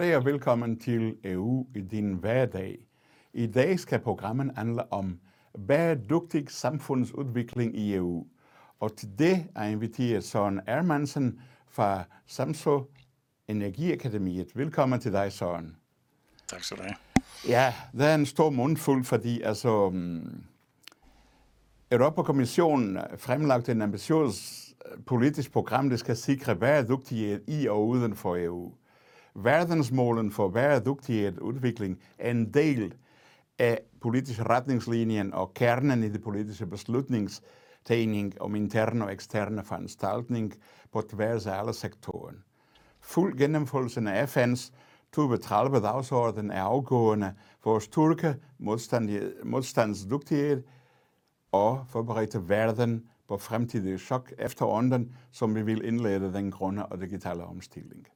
Goddag og velkommen til EU i din hverdag. I dag skal programmet handle om bæredygtig samfundsudvikling i EU. Og til det er inviteret Søren Ermansen fra Samso Energiakademiet. Velkommen til dig, Søren. Tak skal du have. Ja, det er en stor mundfuld, fordi altså, um, Europakommissionen fremlagt en ambitiøs politisk program, der skal sikre bæredygtighed i og uden for EU. Verdensmålen for bæredygtighed og udvikling er en del af politisk retningslinjen og kernen i det politiske beslutningstagning om interne og eksterne foranstaltning på tværs af alle sektorer. Fuld gennemførelsen af FN's 2030 dagsorden er afgående for at styrke modstandsdygtighed og forberede verden på fremtidige chok efter ånden, som vi vil indlede den grønne og digitale omstilling.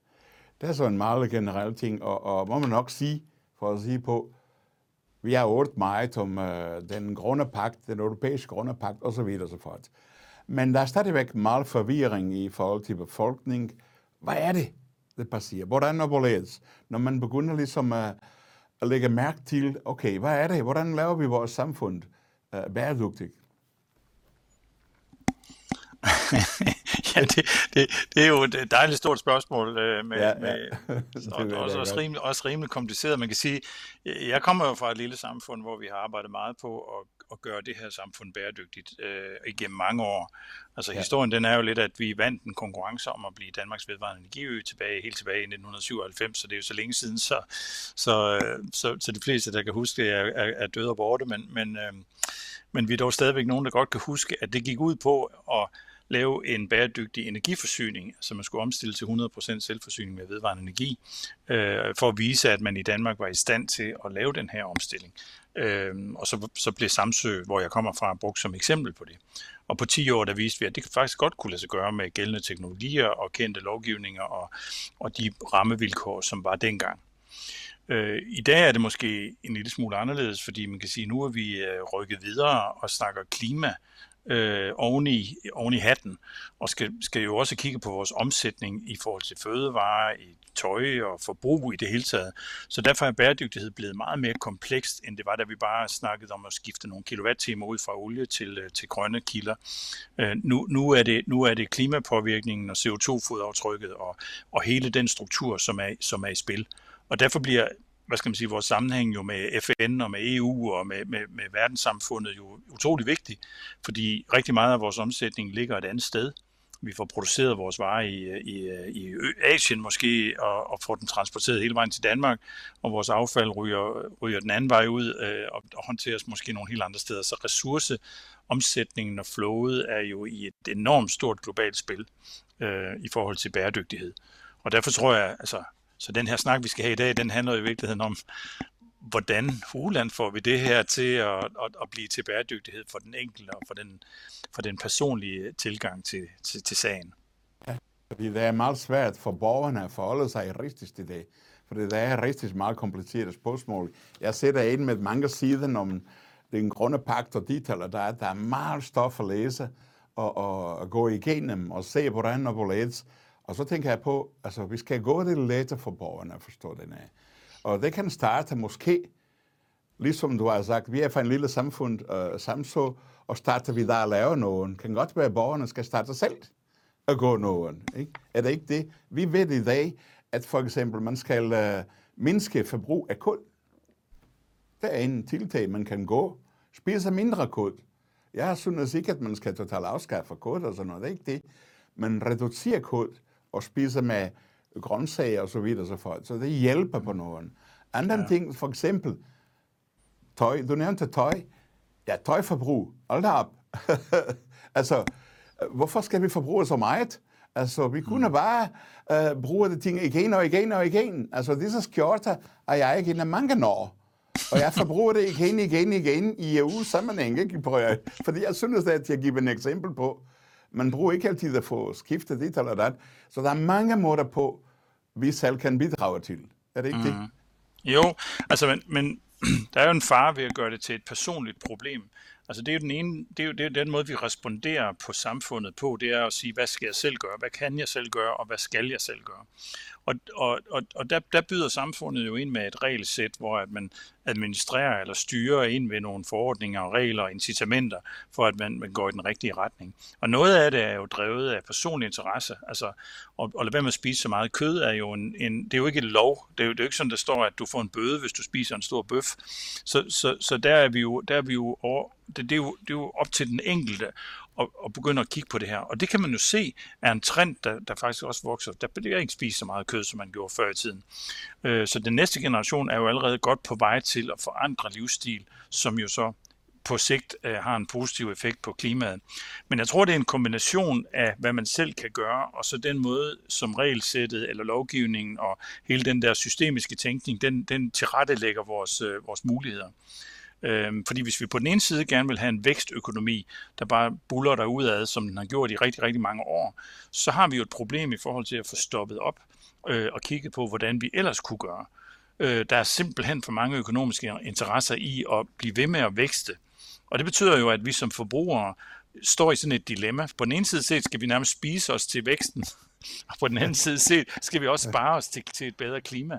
Det er så en meget generel ting, og, og må man nok sige, for at sige på, vi har hørt meget om øh, den grønne pagt, den europæiske grønne pagt osv. og så fort. Men der er stadigvæk meget forvirring i forhold til befolkning. Hvad er det, der passer? Hvordan og hvorledes? Når man begynder ligesom at, at lægge mærke til, okay, hvad er det? Hvordan laver vi vores samfund øh, bæredygtigt? ja, det, det, det er jo et dejligt stort spørgsmål, øh, med, Ja, ja. med, Det og, jeg også, også, rimelig, også rimelig kompliceret. Man kan sige, jeg kommer jo fra et lille samfund, hvor vi har arbejdet meget på at, at gøre det her samfund bæredygtigt øh, igennem mange år. Altså Ja. historien den er jo lidt, at vi vandt en konkurrence om at blive Danmarks vedvarende energiø tilbage, helt tilbage i 1997, så det er jo så længe siden, så, så, øh, så, så de fleste, der kan huske det, er, er, er døde og borte, men, men, øh, men vi er dog stadigvæk nogen, der godt kan huske, at det gik ud på at lave en bæredygtig energiforsyning, så man skulle omstille til 100% selvforsyning med vedvarende energi, øh, for at vise, at man i Danmark var i stand til at lave den her omstilling. Øh, og så, så blev Samsø, hvor jeg kommer fra, brugt som eksempel på det. Og på 10 år, der viste vi, at det faktisk godt kunne lade sig gøre med gældende teknologier og kendte lovgivninger og, og de rammevilkår, som var dengang. Øh, I dag er det måske en lille smule anderledes, fordi man kan sige, at nu er vi øh, rykket videre og snakker klima øh, oven, i, oven i hatten, og skal, skal jo også kigge på vores omsætning i forhold til fødevarer, i tøj og forbrug i det hele taget. Så derfor er bæredygtighed blevet meget mere komplekst, end det var, da vi bare snakkede om at skifte nogle kilowatt-timer ud fra olie til, øh, til grønne kilder. Øh, nu, nu, er det, nu er det klimapåvirkningen og CO2-fodaftrykket og, og hele den struktur, som er, som er i spil. Og derfor bliver hvad skal man sige, vores sammenhæng jo med FN og med EU og med, med, med verdenssamfundet jo utrolig vigtig, fordi rigtig meget af vores omsætning ligger et andet sted. Vi får produceret vores varer i, i, i Asien måske, og, og får den transporteret hele vejen til Danmark, og vores affald ryger, ryger den anden vej ud øh, og, og håndteres måske nogle helt andre steder. Så ressourceomsætningen og flowet er jo i et enormt stort globalt spil øh, i forhold til bæredygtighed. Og derfor tror jeg, altså, så den her snak, vi skal have i dag, den handler i virkeligheden om, hvordan huland får vi det her til at, at, at blive til bæredygtighed for den enkelte og for den, for den personlige tilgang til, til, til sagen. Fordi det er meget svært for borgerne at forholde sig rigtigt til det. Fordi det er rigtig meget kompliceret spørgsmål. Jeg sætter ind med mange sider om den grønne pagt og dit eller der. Der er meget stof at læse og, og, og gå igennem og se, hvordan og hvorledes. Og så tænker jeg på, altså vi skal gå det lettere for borgerne at forstå den af. Og det kan starte måske, ligesom du har sagt, vi er fra en lille samfund, øh, samså, og starter vi der at lave nogen. Kan godt være, at borgerne skal starte selv at gå nogen. Ikke? Er det ikke det? Vi ved i dag, at for eksempel man skal øh, mindske forbrug af kul. Det er en tiltag, man kan gå. Spise mindre kul. Jeg synes ikke, at man skal totalt afskaffe kul og sådan noget. Det er ikke det. Men reducere kul og spise med grøntsager og så videre så fort. Så det hjælper på nogen. Andre ja. ting, for eksempel tøj. Du nævnte tøj. Ja, tøjforbrug. Hold op. altså, hvorfor skal vi forbruge så meget? Altså, vi kunne bare uh, bruge de ting igen og igen og igen. Altså, disse skjorter er jeg ikke i mange år. Og jeg forbruger det igen, igen, igen i EU-sammenhæng, ikke? Fordi jeg synes, at jeg giver et eksempel på, man bruger ikke altid at få skiftet dit eller dat. Så der er mange måder på, vi selv kan bidrage til. Er det ikke mm. det? Jo, altså, men, men der er jo en fare ved at gøre det til et personligt problem. Altså det er jo den ene, det er jo, det er den måde, vi responderer på samfundet på, det er at sige, hvad skal jeg selv gøre, hvad kan jeg selv gøre, og hvad skal jeg selv gøre. Og, og, og, og der, der byder samfundet jo ind med et regelsæt, hvor at man administrerer eller styrer ind ved nogle forordninger og regler og incitamenter, for at man, man går i den rigtige retning. Og noget af det er jo drevet af personlig interesse. Altså, at, at lade være med at spise så meget kød er jo en, en det er jo ikke en lov. Det er jo, det er jo ikke sådan, der står, at du får en bøde, hvis du spiser en stor bøf. Så, så, så der er vi jo, der er vi jo over, det, det, er jo, det er jo op til den enkelte og, og begynder at kigge på det her. Og det kan man jo se er en trend, der, der faktisk også vokser. Der bliver ikke spist så meget kød, som man gjorde før i tiden. Øh, så den næste generation er jo allerede godt på vej til at forandre livsstil, som jo så på sigt øh, har en positiv effekt på klimaet. Men jeg tror, det er en kombination af, hvad man selv kan gøre, og så den måde, som regelsættet eller lovgivningen og hele den der systemiske tænkning, den, den tilrettelægger vores, øh, vores muligheder. Øhm, fordi hvis vi på den ene side gerne vil have en vækstøkonomi, der bare buller der ud af, som den har gjort i rigtig, rigtig mange år, så har vi jo et problem i forhold til at få stoppet op øh, og kigge på, hvordan vi ellers kunne gøre. Øh, der er simpelthen for mange økonomiske interesser i at blive ved med at vækste. Og det betyder jo, at vi som forbrugere står i sådan et dilemma. På den ene side set skal vi nærmest spise os til væksten, og på den anden side set skal vi også spare os til, til et bedre klima.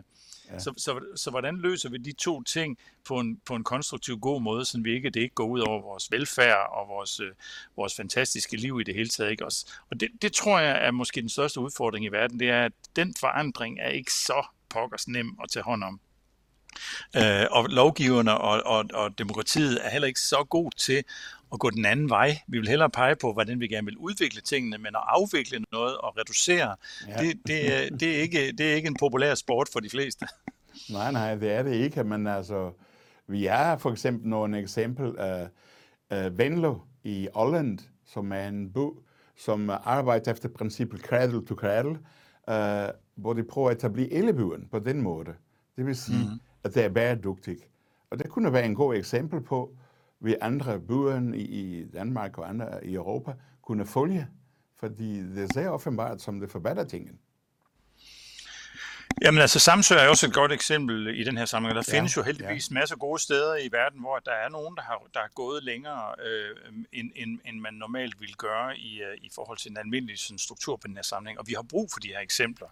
Ja. Så, så, så hvordan løser vi de to ting på en, på en konstruktiv god måde, så vi ikke, det ikke går ud over vores velfærd og vores, øh, vores fantastiske liv i det hele taget. Ikke? Og, og det, det tror jeg er måske den største udfordring i verden, det er, at den forandring er ikke så pokkers nem at tage hånd om. Øh, og lovgiverne og, og, og demokratiet er heller ikke så god til at gå den anden vej. Vi vil hellere pege på, hvordan vi gerne vil udvikle tingene, men at afvikle noget og reducere, ja. det, det, det, er ikke, det er ikke en populær sport for de fleste. Nej, nej, det er det ikke, men altså, vi er for eksempel nogle eksempel af uh, Venlo i Holland, som er en by, som arbejder efter princippet cradle to cradle, uh, hvor de prøver at etablere elebyen på den måde. Det vil sige, mm. at det er bæredygtigt. Og det kunne være en god eksempel på, vi andre byer i Danmark og andre i Europa kunne følge, fordi det ser offenbart som det forbedrer tingene. Jamen altså, Samsø er også et godt eksempel i den her sammenhæng. Der ja, findes jo heldigvis ja. masser af gode steder i verden, hvor der er nogen, der har, der har gået længere, øh, end, end, end man normalt ville gøre i, uh, i forhold til en almindelig sådan, struktur på den her sammenhæng. Og vi har brug for de her eksempler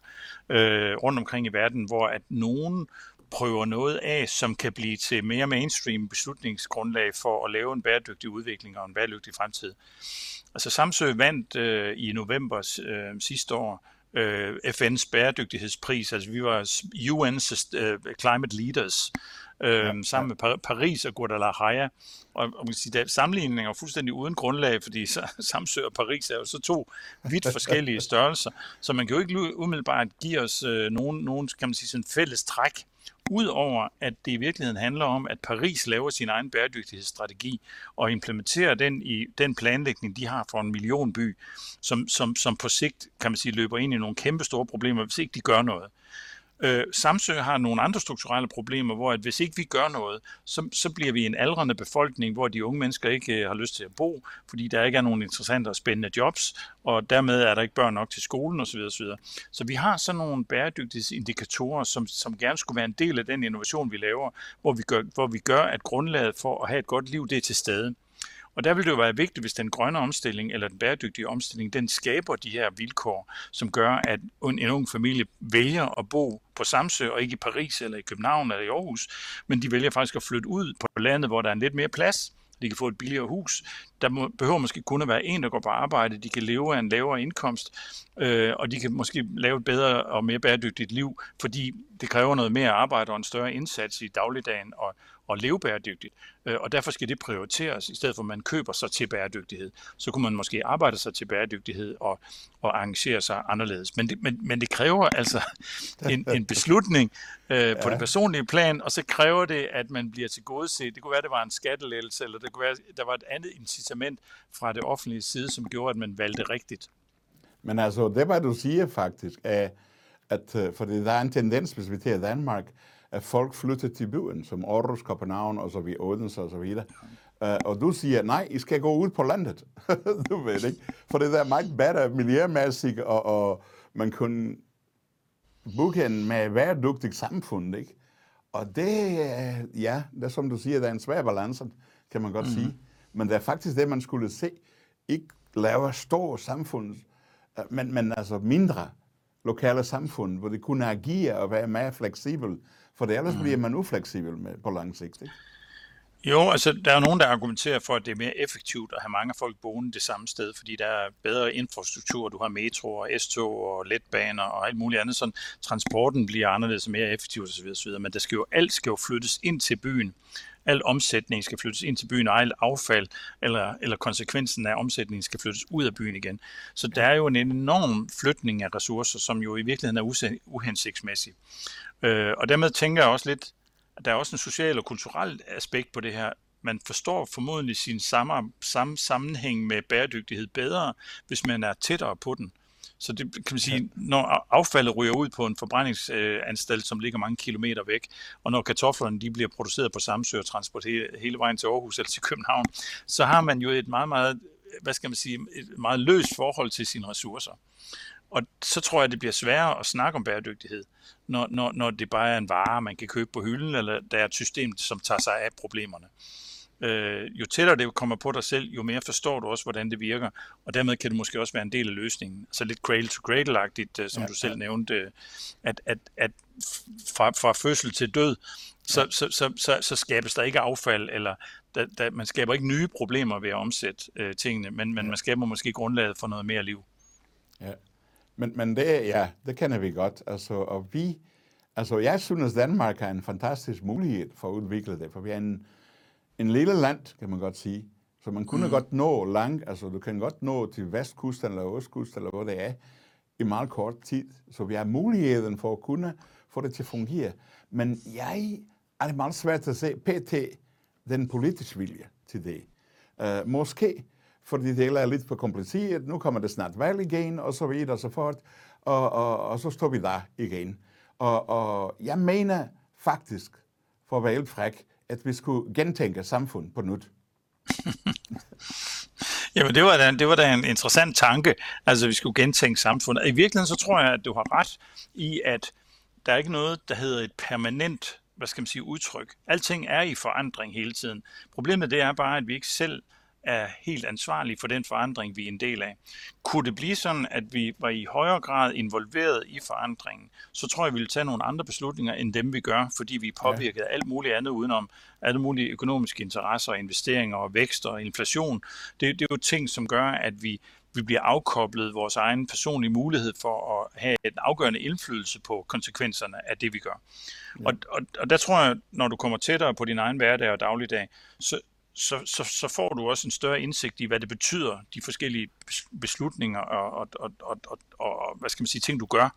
øh, rundt omkring i verden, hvor at nogen prøver noget af, som kan blive til mere mainstream beslutningsgrundlag for at lave en bæredygtig udvikling og en bæredygtig fremtid. Altså Samsø vandt øh, i november øh, sidste år øh, FN's bæredygtighedspris, altså vi var UN's øh, Climate Leaders, øh, ja, sammen med Par- Paris og Guadalajara. Og, og man sige, sammenligningen er fuldstændig uden grundlag, fordi Samsø og Paris er jo så to vidt forskellige størrelser, så man kan jo ikke umiddelbart give os øh, nogen, nogen, kan man sige, sådan fælles træk Udover at det i virkeligheden handler om, at Paris laver sin egen bæredygtighedsstrategi og implementerer den i den planlægning, de har for en millionby, som, som, som på sigt, kan man sige, løber ind i nogle kæmpe store problemer, hvis ikke de gør noget. Øh, Samsø har nogle andre strukturelle problemer, hvor at hvis ikke vi gør noget, så, så bliver vi en aldrende befolkning, hvor de unge mennesker ikke øh, har lyst til at bo, fordi der ikke er nogen interessante og spændende jobs, og dermed er der ikke børn nok til skolen osv. osv. Så vi har sådan nogle bæredygtighedsindikatorer, som, som gerne skulle være en del af den innovation, vi laver, hvor vi gør, hvor vi gør at grundlaget for at have et godt liv, det er til stede. Og der vil det jo være vigtigt, hvis den grønne omstilling eller den bæredygtige omstilling, den skaber de her vilkår, som gør, at en ung familie vælger at bo på Samsø og ikke i Paris eller i København eller i Aarhus, men de vælger faktisk at flytte ud på landet, hvor der er lidt mere plads, de kan få et billigere hus. Der må, behøver måske kun at være en, der går på arbejde. De kan leve af en lavere indkomst, øh, og de kan måske lave et bedre og mere bæredygtigt liv, fordi det kræver noget mere arbejde og en større indsats i dagligdagen og, og leve bæredygtigt. Øh, og derfor skal det prioriteres, i stedet for at man køber sig til bæredygtighed. Så kunne man måske arbejde sig til bæredygtighed og, og arrangere sig anderledes. Men det, men, men det kræver altså en, en beslutning øh, ja. på det personlige plan, og så kræver det, at man bliver til gode set. Det kunne være, at det var en skattelettelse, eller det kunne være, at der var et andet incitament fra det offentlige side, som gjorde, at man valgte rigtigt. Men altså, det hvad du siger faktisk, er, at øh, fordi der er en tendens, hvis vi tager Danmark, at folk flytter til byen, som Aarhus, København og så videre, Odense og så videre. Uh, og du siger, nej, I skal gå ud på landet. du ved ikke. For det er meget bedre miljømæssigt, og, og man kunne booke en med bæredygtigt samfund, ikke? Og det, ja, det er som du siger, der er en svær balance, kan man godt mm-hmm. sige. men det er faktisk det, man skulle se. Ikke lave store samfund, øh, men, men altså mindre lokale samfund, hvor det kunne agere og være mere fleksibel, for det ellers mm. bliver man ufleksibel med, på lang sigt. Ikke? Jo, altså der er nogen, der argumenterer for, at det er mere effektivt at have mange folk boende det samme sted, fordi der er bedre infrastruktur, du har metro og S-tog og letbaner og alt muligt andet, sådan transporten bliver anderledes og mere effektiv osv. osv. Men der skal jo, alt skal jo flyttes ind til byen. Al omsætning skal flyttes ind til byen, og alt affald eller, eller konsekvensen af omsætningen skal flyttes ud af byen igen. Så der er jo en enorm flytning af ressourcer, som jo i virkeligheden er uhensigtsmæssig. Øh, og dermed tænker jeg også lidt, der er også en social og kulturel aspekt på det her. Man forstår formodentlig sin samme, samme sammenhæng med bæredygtighed bedre, hvis man er tættere på den. Så det kan man sige, når affaldet ryger ud på en forbrændingsanstalt, som ligger mange kilometer væk, og når kartoflerne de bliver produceret på Samsø og transporteret hele vejen til Aarhus eller til København, så har man jo et meget, meget, hvad skal man sige, et meget løst forhold til sine ressourcer. Og så tror jeg, det bliver sværere at snakke om bæredygtighed, når, når, når det bare er en vare, man kan købe på hylden, eller der er et system, som tager sig af problemerne. Øh, jo tættere det kommer på dig selv, jo mere forstår du også, hvordan det virker, og dermed kan det måske også være en del af løsningen. Så lidt cradle-to-cradle-agtigt, øh, som ja, du selv ja. nævnte, at, at, at fra, fra fødsel til død, så, ja. så, så, så, så skabes der ikke affald, eller der, der, man skaber ikke nye problemer ved at omsætte øh, tingene, men, men ja. man skaber måske grundlaget for noget mere liv. Ja. Men, men det, ja, det kender vi godt. Altså, og vi, altså, jeg synes, Danmark er en fantastisk mulighed for at udvikle det, for vi er en, en lille land, kan man godt sige. Så man kunne mm. godt nå langt, altså du kan godt nå til vestkysten eller østkysten, eller hvor det er, i meget kort tid. Så vi har muligheden for at kunne få det til at fungere. Men jeg er det meget svært at se pt. den politiske vilje til det. Uh, måske fordi det er lidt for kompliceret. Nu kommer det snart valg igen, og så videre og så fort. Og, og, og så står vi der igen. Og, og jeg mener faktisk, for at være helt fræk, at vi skulle gentænke samfund på nyt. Jamen, det var, da, det var da en interessant tanke, altså vi skulle gentænke samfundet. I virkeligheden så tror jeg, at du har ret i, at der er ikke noget, der hedder et permanent hvad skal man sige, udtryk. Alting er i forandring hele tiden. Problemet det er bare, at vi ikke selv er helt ansvarlige for den forandring, vi er en del af. Kunne det blive sådan, at vi var i højere grad involveret i forandringen, så tror jeg, vi ville tage nogle andre beslutninger, end dem vi gør, fordi vi er påvirket af alt muligt andet udenom alle mulige økonomiske interesser, investeringer og vækst og inflation. Det, det er jo ting, som gør, at vi vi bliver afkoblet vores egen personlige mulighed for at have en afgørende indflydelse på konsekvenserne af det, vi gør. Ja. Og, og, og der tror jeg, når du kommer tættere på din egen hverdag og dagligdag, så, så, så, så får du også en større indsigt i, hvad det betyder, de forskellige beslutninger og, og, og, og, og, og hvad skal man sige, ting, du gør.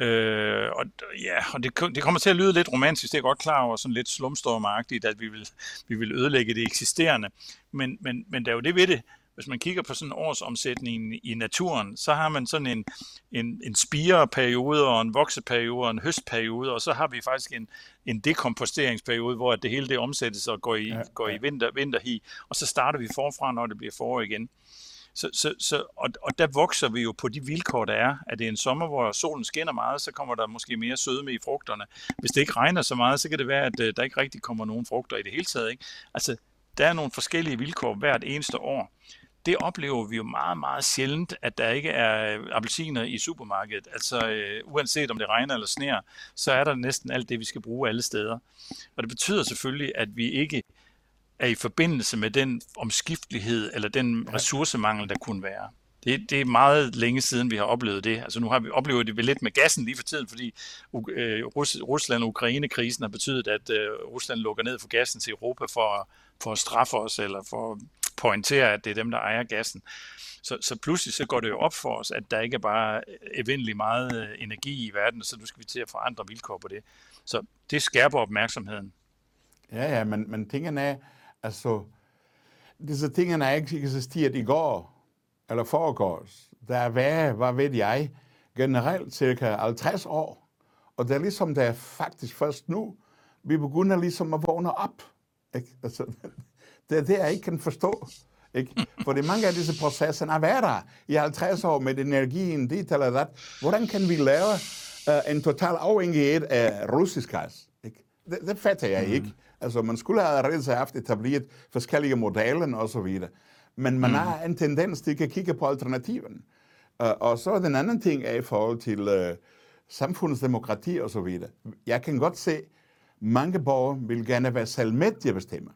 Øh, og ja, og det, det kommer til at lyde lidt romantisk, det er godt klar over, sådan lidt slumstormagtigt, at vi vil, vi vil ødelægge det eksisterende. Men, men, men der er jo det ved det, hvis man kigger på sådan en årsomsætning i naturen, så har man sådan en, en, en spireperiode og en vokseperiode og en høstperiode, og så har vi faktisk en, en dekomposteringsperiode, hvor det hele det omsættes og går i, ja, går i vinter, vinterhi, og så starter vi forfra, når det bliver forår igen. Så, så, så, og, og der vokser vi jo på de vilkår, der er. At det er en sommer, hvor solen skinner meget, så kommer der måske mere sødme i frugterne. Hvis det ikke regner så meget, så kan det være, at øh, der ikke rigtig kommer nogen frugter i det hele taget. Ikke? Altså, der er nogle forskellige vilkår hvert eneste år det oplever vi jo meget, meget sjældent, at der ikke er appelsiner i supermarkedet. Altså øh, uanset om det regner eller sner, så er der næsten alt det, vi skal bruge alle steder. Og det betyder selvfølgelig, at vi ikke er i forbindelse med den omskiftelighed eller den ressourcemangel, der kunne være. Det, det er meget længe siden, vi har oplevet det. Altså nu har vi oplevet det lidt med gassen lige for tiden, fordi øh, Rusland- og Ukraine-krisen har betydet, at øh, Rusland lukker ned for gassen til Europa for, for at straffe os, eller for pointere, at det er dem, der ejer gassen. Så, så pludselig så går det jo op for os, at der ikke er bare evindelig meget øh, energi i verden, så nu skal vi til at forandre vilkår på det. Så det skærper opmærksomheden. Ja, ja, men, men tingene er, altså, disse tingene er ikke eksisteret i går, eller foregårs. Der er været, hvad ved jeg, generelt cirka 50 år. Og det er ligesom, det er faktisk først nu, vi begynder ligesom at vågne op. Ikke? Altså, det er det, jeg ikke kan forstå. Ikke? Fordi mange af disse processer har været der i 50 år med energien, dit eller dat. Hvordan kan vi lave uh, en total afhængighed af russisk gas? Ikke? Det, det fatter jeg ikke. Altså, man skulle have allerede haft etableret forskellige modeller og så videre. Men man mm. har en tendens til at kigge på alternativen. Uh, og så den anden ting er i forhold til uh, samfundsdemokrati og så videre. Jeg kan godt se, mange borgere vil gerne være selv med til at bestemme.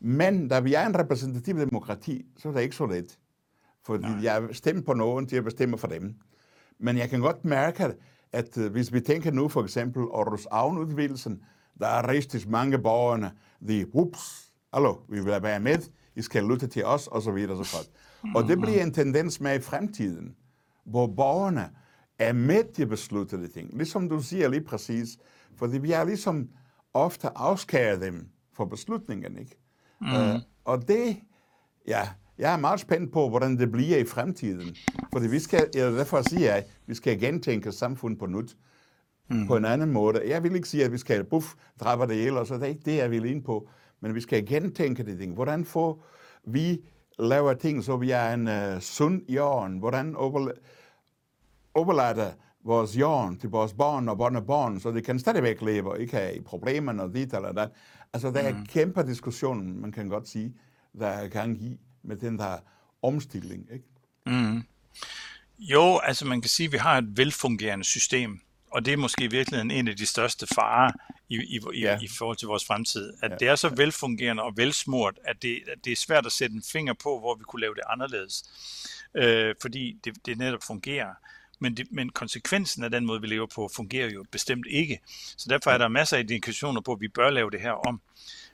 Men da vi er en repræsentativ demokrati, så er det ikke så let. Fordi Nej. jeg stemmer på nogen til at bestemme for dem. Men jeg kan godt mærke, at uh, hvis vi tænker nu for eksempel Aarhus Avn-udvidelsen, der er rigtig mange borgerne, de, ups, hallo, vi vil være med, I skal lytte til os, og så videre og så fort. Og det bliver en tendens med i fremtiden, hvor borgerne er med til at beslutte de ting. Ligesom du siger lige præcis, fordi vi er ligesom ofte afskæret dem for beslutningen, ikke? Mm. Uh, og det, ja, jeg er meget spændt på, hvordan det bliver i fremtiden. Fordi vi skal, eller derfor siger jeg, vi skal gentænke samfundet på nyt. Mm. På en anden måde. Jeg vil ikke sige, at vi skal buff, dræbe det hele, og så det er ikke det, jeg vil ind på. Men vi skal gentænke de ting. Hvordan får vi laver ting, så vi er en uh, sund jorden? Hvordan overlader vores jorden til vores børn og børnebørn, så de kan stadigvæk leve og ikke have problemer og dit eller dat. Altså, der er mm. kæmpe diskussion, man kan godt sige, der er gang i med den der omstilling, ikke? Mm. Jo, altså man kan sige, at vi har et velfungerende system, og det er måske i virkeligheden en af de største farer i, i, i, ja. i forhold til vores fremtid. At ja. det er så velfungerende og velsmurt, at det, at det er svært at sætte en finger på, hvor vi kunne lave det anderledes. Øh, fordi det, det netop fungerer. Men, det, men konsekvensen af den måde, vi lever på, fungerer jo bestemt ikke. Så derfor er der masser af indikationer på, at vi bør lave det her om.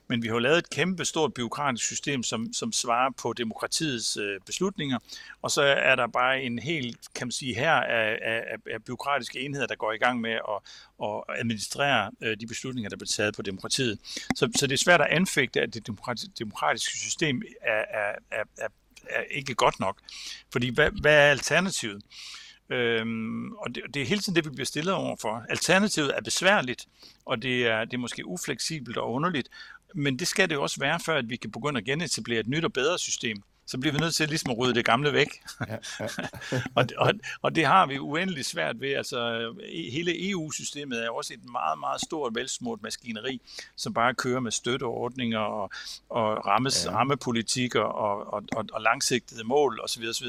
Men vi har jo lavet et kæmpe stort byråkratisk system, som, som svarer på demokratiets øh, beslutninger, og så er der bare en helt, kan man sige, her af, af, af byråkratiske enheder, der går i gang med at, at administrere øh, de beslutninger, der bliver taget på demokratiet. Så, så det er svært at anfægte, at det demokratiske system er, er, er, er, er ikke godt nok. Fordi hvad, hvad er alternativet? Øhm, og det, det er hele tiden det, vi bliver stillet overfor. Alternativet er besværligt, og det er, det er måske ufleksibelt og underligt, men det skal det jo også være, før at vi kan begynde at genetablere et nyt og bedre system. Så bliver vi nødt til ligesom at rydde det gamle væk. Ja, ja. og, og, og det har vi uendeligt svært ved. Altså, hele EU-systemet er også et meget, meget stort, velsmurt maskineri, som bare kører med støtteordninger og, og rammes, ja. rammepolitikker og, og, og, og langsigtede mål osv. osv.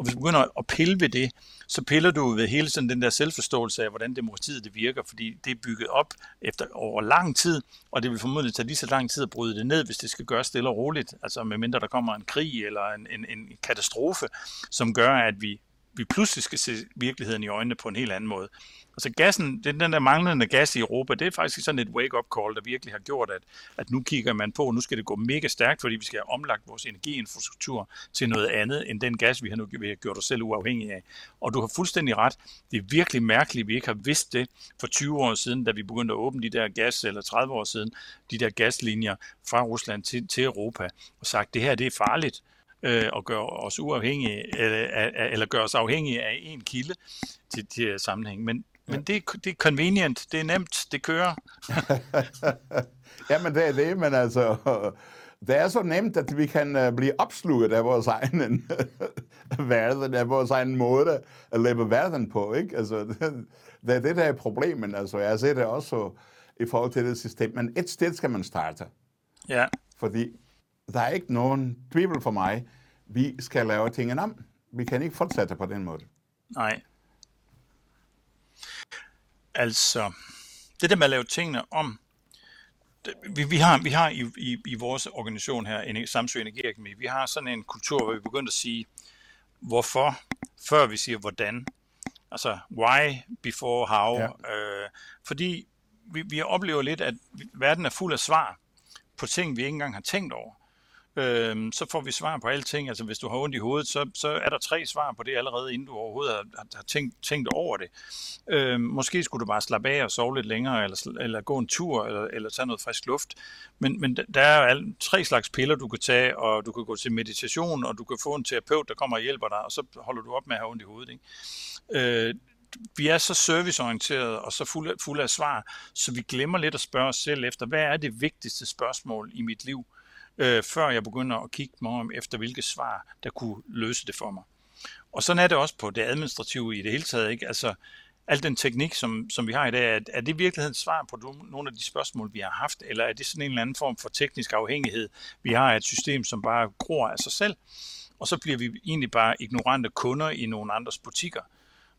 Og hvis du begynder at pille ved det, så piller du ved hele sådan den der selvforståelse af, hvordan demokratiet det virker, fordi det er bygget op efter over lang tid, og det vil formodentlig tage lige så lang tid at bryde det ned, hvis det skal gøres stille og roligt, altså medmindre der kommer en krig eller en, en, en katastrofe, som gør, at vi vi pludselig skal se virkeligheden i øjnene på en helt anden måde. Altså gassen, den, den der manglende gas i Europa, det er faktisk sådan et wake-up call, der virkelig har gjort, at, at nu kigger man på, nu skal det gå mega stærkt, fordi vi skal have omlagt vores energiinfrastruktur til noget andet, end den gas, vi har nu vi har gjort os selv uafhængige af. Og du har fuldstændig ret. Det er virkelig mærkeligt, at vi ikke har vidst det for 20 år siden, da vi begyndte at åbne de der gas, eller 30 år siden, de der gaslinjer fra Rusland til, til Europa, og sagt, det her det er farligt øh, og gøre os uafhængige, eller, eller gøre os afhængige af en kilde til, til sammenhæng. Men, ja. men det, det er convenient, det er nemt, det kører. Jamen det er det, men altså, det er så nemt, at vi kan uh, blive opslugt af vores egen verden, af vores egen måde at leve verden på, ikke? Altså, det, det er det, der er problemet, altså, jeg ser det også i forhold til det system, men et sted skal man starte. Ja. Fordi der er ikke nogen tvivl for mig. Vi skal lave tingene om. Vi kan ikke fortsætte på den måde. Nej. Altså, det der med at lave tingene om, det, vi, vi har, vi har i, i, i vores organisation her, Samsø Energiakademi, vi har sådan en kultur, hvor vi begynder at sige, hvorfor, før vi siger hvordan. Altså, why before how. Ja. Øh, fordi vi, vi oplever lidt, at verden er fuld af svar på ting, vi ikke engang har tænkt over øh, så får vi svar på alting. Altså hvis du har ondt i hovedet, så, så er der tre svar på det allerede, inden du overhovedet har, har tænkt, tænkt over det. Øh, måske skulle du bare slappe af og sove lidt længere, eller, eller gå en tur, eller, eller tage noget frisk luft. Men, men der er alle, tre slags piller, du kan tage, og du kan gå til meditation, og du kan få en terapeut, der kommer og hjælper dig, og så holder du op med at have ondt i hovedet. Ikke? Øh, vi er så serviceorienterede og så fulde, fulde af svar, så vi glemmer lidt at spørge os selv efter, hvad er det vigtigste spørgsmål i mit liv? øh, Øh, før jeg begynder at kigge mig om efter, hvilke svar, der kunne løse det for mig. Og sådan er det også på det administrative i det hele taget. Ikke? Altså, al den teknik, som, som vi har i dag, er, er det virkeligheden svar på nogle af de spørgsmål, vi har haft, eller er det sådan en eller anden form for teknisk afhængighed, vi har af et system, som bare gror af sig selv, og så bliver vi egentlig bare ignorante kunder i nogle andres butikker.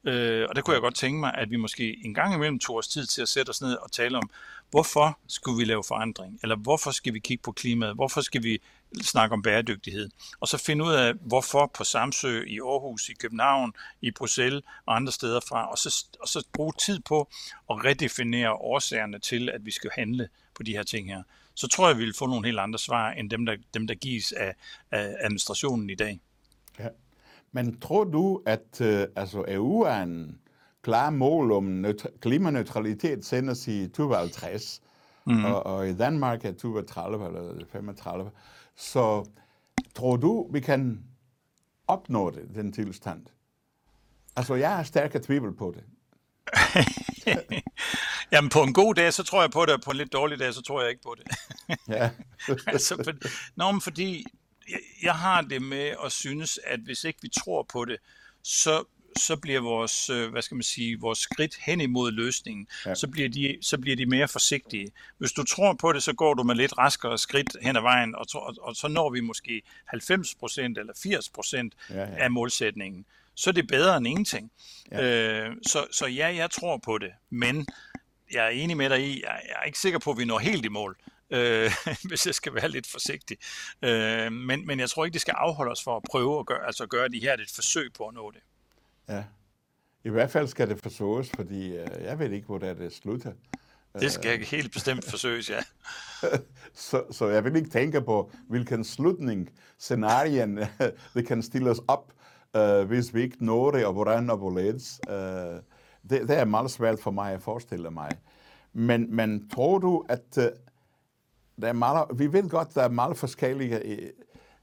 Øh, og der kunne jeg godt tænke mig, at vi måske en gang imellem tog os tid til at sætte os ned og tale om, hvorfor skulle vi lave forandring? Eller hvorfor skal vi kigge på klimaet? Hvorfor skal vi snakke om bæredygtighed? Og så finde ud af, hvorfor på Samsø, i Aarhus, i København, i Bruxelles og andre steder fra, og så, og så bruge tid på at redefinere årsagerne til, at vi skal handle på de her ting her. Så tror jeg, vi vil få nogle helt andre svar, end dem, der, dem, der gives af, af administrationen i dag. Ja. Men tror du, at uh, altså EU er en klar mål om klimaneutralitet senest i 2050, mm. og, og i Danmark er 2030 eller 35. Så tror du, vi kan opnå det, den tilstand? Altså, jeg har stærke tvivl på det. Jamen, på en god dag, så tror jeg på det, og på en lidt dårlig dag, så tror jeg ikke på det. ja. altså, for, men fordi jeg, har det med at synes, at hvis ikke vi tror på det, så, så bliver vores, øh, hvad skal man sige, vores skridt hen imod løsningen, ja. så, bliver de, så bliver de mere forsigtige. Hvis du tror på det, så går du med lidt raskere skridt hen ad vejen, og, og, og så når vi måske 90% eller 80% ja, ja. af målsætningen. Så er det bedre end ingenting. Ja. Øh, så, så ja, jeg tror på det, men jeg er enig med dig i, jeg, jeg er ikke sikker på, at vi når helt i mål øh, hvis jeg skal være lidt forsigtig. Øh, men, men jeg tror ikke, det skal afholde os for at prøve at gøre, altså gøre de her et forsøg på at nå det. Ja. I hvert fald skal det forsøges, fordi øh, jeg ved ikke, hvor det er, det slutter. Det skal øh. helt bestemt forsøges, ja. så, så jeg vil ikke tænke på, hvilken slutning, scenarien, det kan stille os op, uh, hvis vi ikke når det, og hvordan og hvorledes. Uh, det, det er meget svært for mig at forestille mig. Men, men tror du, at uh, der er meget, vi ved godt, der er meget forskellige,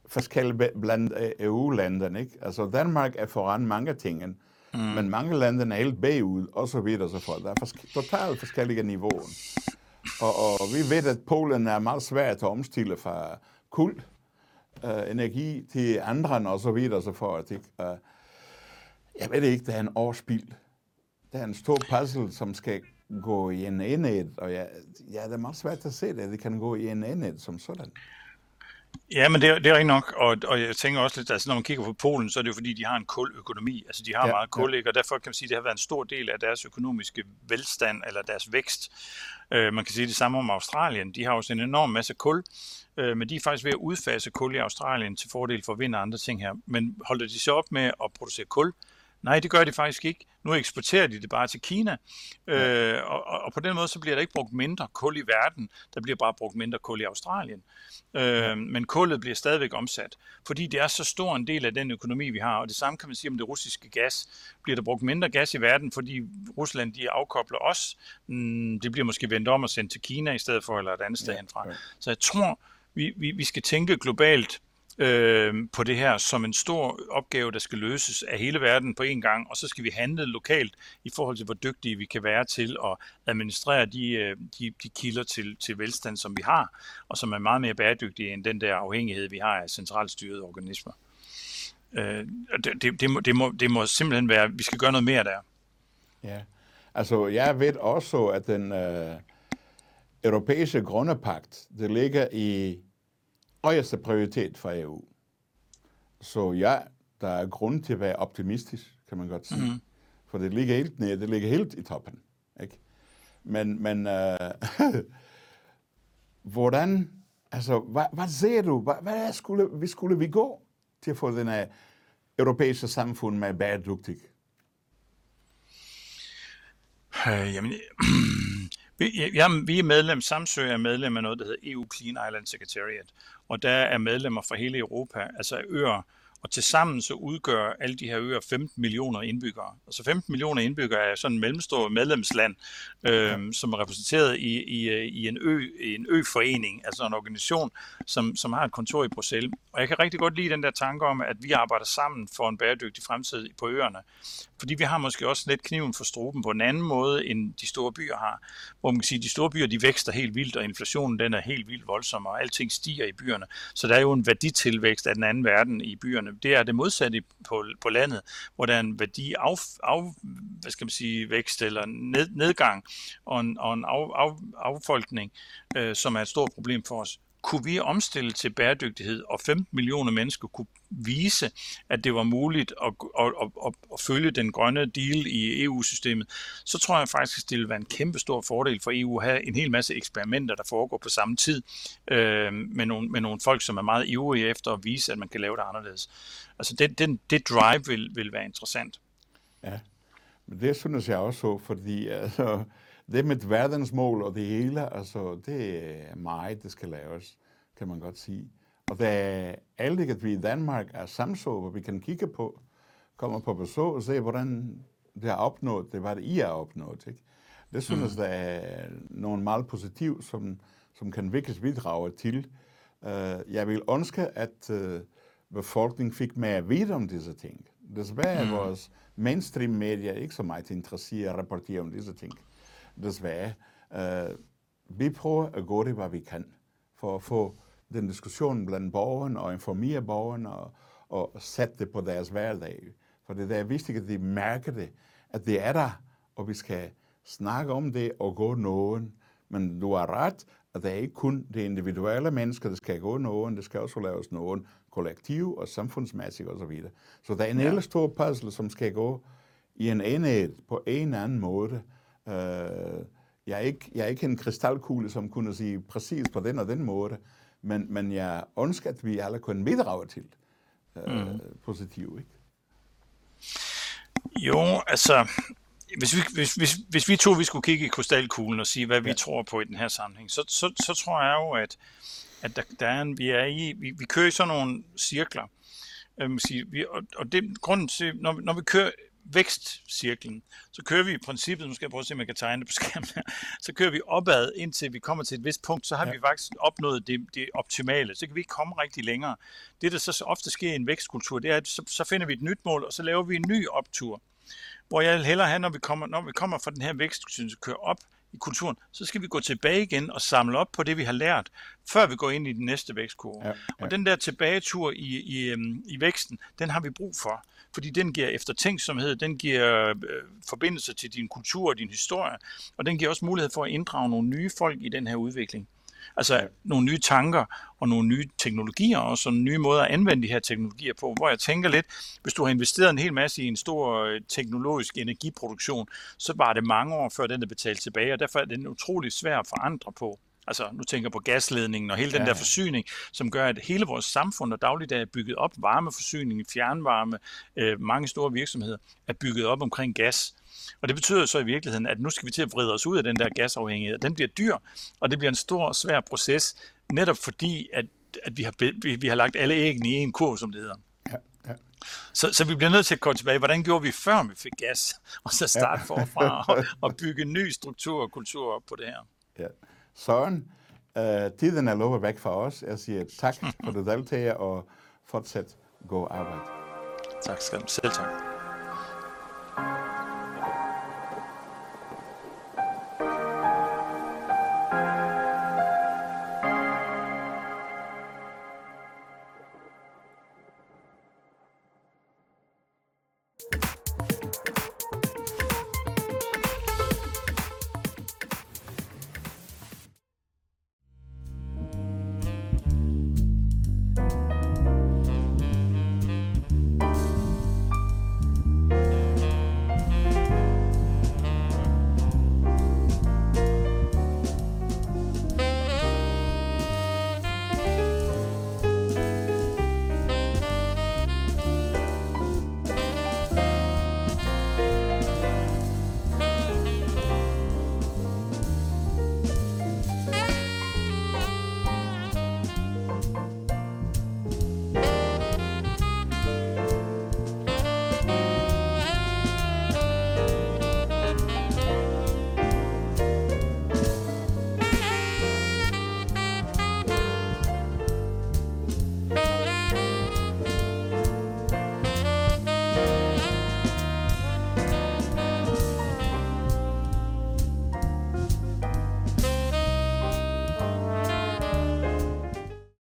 forskellige blandt EU-landene. Ikke? Altså Danmark er foran mange ting, mm. men mange lande er helt bagud, og så videre og så fort. Der er fors- totalt forskellige niveauer. Og, og vi ved, at Polen er meget svært at omstille fra kul, uh, energi til andre og så videre og så fort. Ikke? Uh, jeg ved ikke, det er en årspil. Det er en stor puzzle, som skal gå i en enhed, og ja, ja, det er meget svært at se det, det kan gå i en enhed som sådan. Ja, men det, er, det er ikke nok, og, og jeg tænker også lidt, altså når man kigger på Polen, så er det jo fordi, de har en kuløkonomi, altså de har ja, meget kul, ja. og derfor kan man sige, at det har været en stor del af deres økonomiske velstand, eller deres vækst. Uh, man kan sige det samme om Australien, de har også en enorm masse kul, uh, men de er faktisk ved at udfase kul i Australien til fordel for vind og andre ting her. Men holder de så op med at producere kul, Nej, det gør de faktisk ikke. Nu eksporterer de det bare til Kina, ja. øh, og, og på den måde så bliver der ikke brugt mindre kul i verden, der bliver bare brugt mindre kul i Australien. Øh, ja. Men kullet bliver stadigvæk omsat, fordi det er så stor en del af den økonomi, vi har, og det samme kan man sige om det russiske gas. Bliver der brugt mindre gas i verden, fordi Rusland de afkobler os? Mm, det bliver måske vendt om og sendt til Kina i stedet for, eller et andet sted ja. henfra. Ja. Så jeg tror, vi, vi, vi skal tænke globalt øh, på det her som en stor opgave, der skal løses af hele verden på én gang, og så skal vi handle lokalt i forhold til, hvor dygtige vi kan være til at administrere de, øh, de, de kilder til, til velstand, som vi har, og som er meget mere bæredygtige end den der afhængighed, vi har af centralstyrede organismer. Øh, det, det, det, må, det, må, det må simpelthen være, vi skal gøre noget mere der. Ja, altså jeg ved også, at den øh, europæiske grundepagt, det ligger i højeste prioritet for EU. Så ja, der er grund til at være optimistisk, kan man godt sige. Mm. For det ligger helt nede, det ligger helt i toppen. Ikke? Men, men øh, hvordan, altså, hvad, hvad ser du, hvad, hvad skulle, vi skulle vi gå til at få den her europæiske samfund med bæredygtig? Øh, jamen, vi, ja, vi er medlem, Samsø er medlem af noget, der hedder EU Clean Island Secretariat, og der er medlemmer fra hele Europa, altså øer, og tilsammen så udgør alle de her øer 15 millioner indbyggere. Altså 15 millioner indbyggere er sådan en mellemstor medlemsland, øh, som er repræsenteret i, i, i en, ø, i en øforening, altså en organisation, som, som har et kontor i Bruxelles. Og jeg kan rigtig godt lide den der tanke om, at vi arbejder sammen for en bæredygtig fremtid på øerne. Fordi vi har måske også lidt kniven for struben på en anden måde, end de store byer har. Hvor man kan sige, at de store byer de vækster helt vildt, og inflationen den er helt vildt voldsom, og alting stiger i byerne. Så der er jo en værditilvækst af den anden verden i byerne, byerne. Det er det modsatte på, på landet, hvor der er en værdi af, af hvad skal man sige, vækst eller ned, nedgang og en, og en af, af, affolkning, øh, som er et stort problem for os kunne vi omstille til bæredygtighed, og 15 millioner mennesker kunne vise, at det var muligt at, at, at, at, at følge den grønne deal i EU-systemet, så tror jeg faktisk, at det vil være en kæmpe stor fordel for EU at have en hel masse eksperimenter, der foregår på samme tid, øh, med, nogle, med nogle folk, som er meget ivrige efter at vise, at man kan lave det anderledes. Altså det, det, det drive vil, vil være interessant. Ja, men det synes jeg også fordi altså, det med verdensmål og det hele, altså, det er meget, det skal laves, kan man godt sige. Og det er alt at vi i Danmark er samså, hvor vi kan kigge på, komme på besøg og se, hvordan det er opnået, det var det, I har opnået. Ikke? Det synes mm. jeg er noget meget positivt, som, som kan virkelig bidrage til. Uh, jeg vil ønske, at uh, befolkningen fik mere at vide om disse ting. Desværre er mm. vores mainstream media ikke så meget interesseret at rapportere om disse ting desværre. Uh, vi prøver at gå det, hvad vi kan, for at få den diskussion blandt borgerne og informere borgerne og, og sætte det på deres hverdag. For det er vigtigt, at de mærker det, at det er der, og vi skal snakke om det og gå nogen. Men du har ret, at det er ikke kun det individuelle mennesker, der skal gå nogen, det skal også laves nogen kollektiv og samfundsmæssigt osv. Så, så der er en ja. hel stor puzzle, som skal gå i en enhed på en eller anden måde. Øh, jeg, er ikke, jeg er ikke en krystalkugle, som kunne sige præcis på den og den måde, men, men jeg ønsker, at vi alle kunne bidrage til øh, mm. positivt. Ikke? Jo, altså, hvis vi, hvis, hvis, hvis vi to vi skulle kigge i krystalkuglen og sige, hvad vi ja. tror på i den her sammenhæng, så, så, så tror jeg jo, at, at der, der er en, vi, er i, vi, vi kører i sådan nogle cirkler. Øh, sige, vi, og, og det grunden til, når, når vi kører vækstcirklen, så kører vi i princippet, nu skal jeg prøve at se, om jeg kan tegne det på skærmen her, så kører vi opad, indtil vi kommer til et vist punkt, så har ja. vi faktisk opnået det, det optimale. Så kan vi ikke komme rigtig længere. Det, der så ofte sker i en vækstkultur, det er, at så, så finder vi et nyt mål, og så laver vi en ny optur. Hvor jeg hellere have, når vi kommer, når vi kommer fra den her vækstkultur, kører op, i kulturen, så skal vi gå tilbage igen og samle op på det, vi har lært, før vi går ind i den næste vækstkurve. Ja, ja. Og den der tilbagetur i, i, øhm, i væksten, den har vi brug for, fordi den giver eftertænksomhed, den giver øh, forbindelse til din kultur og din historie, og den giver også mulighed for at inddrage nogle nye folk i den her udvikling. Altså nogle nye tanker og nogle nye teknologier og nogle nye måder at anvende de her teknologier på, hvor jeg tænker lidt, hvis du har investeret en hel masse i en stor øh, teknologisk energiproduktion, så var det mange år før den er betalt tilbage, og derfor er den utrolig svær at forandre på. Altså, nu tænker jeg på gasledningen og hele den ja. der forsyning, som gør, at hele vores samfund og dagligdag er bygget op. Varmeforsyning, fjernvarme, øh, mange store virksomheder er bygget op omkring gas. Og det betyder så i virkeligheden, at nu skal vi til at vride os ud af den der gasafhængighed. Den bliver dyr, og det bliver en stor, svær proces, netop fordi, at, at vi, har, vi, vi har lagt alle æggene i en kurv, som det hedder. Ja, ja. Så, så vi bliver nødt til at gå tilbage. Hvordan gjorde vi før vi fik gas? Og så starte ja. forfra og, og bygge en ny struktur og kultur op på det her. Ja. Søren, øh, tiden er løbet væk fra os. Jeg siger tak for det deltager og fortsæt god arbejde. Tak skal du. Selv tak.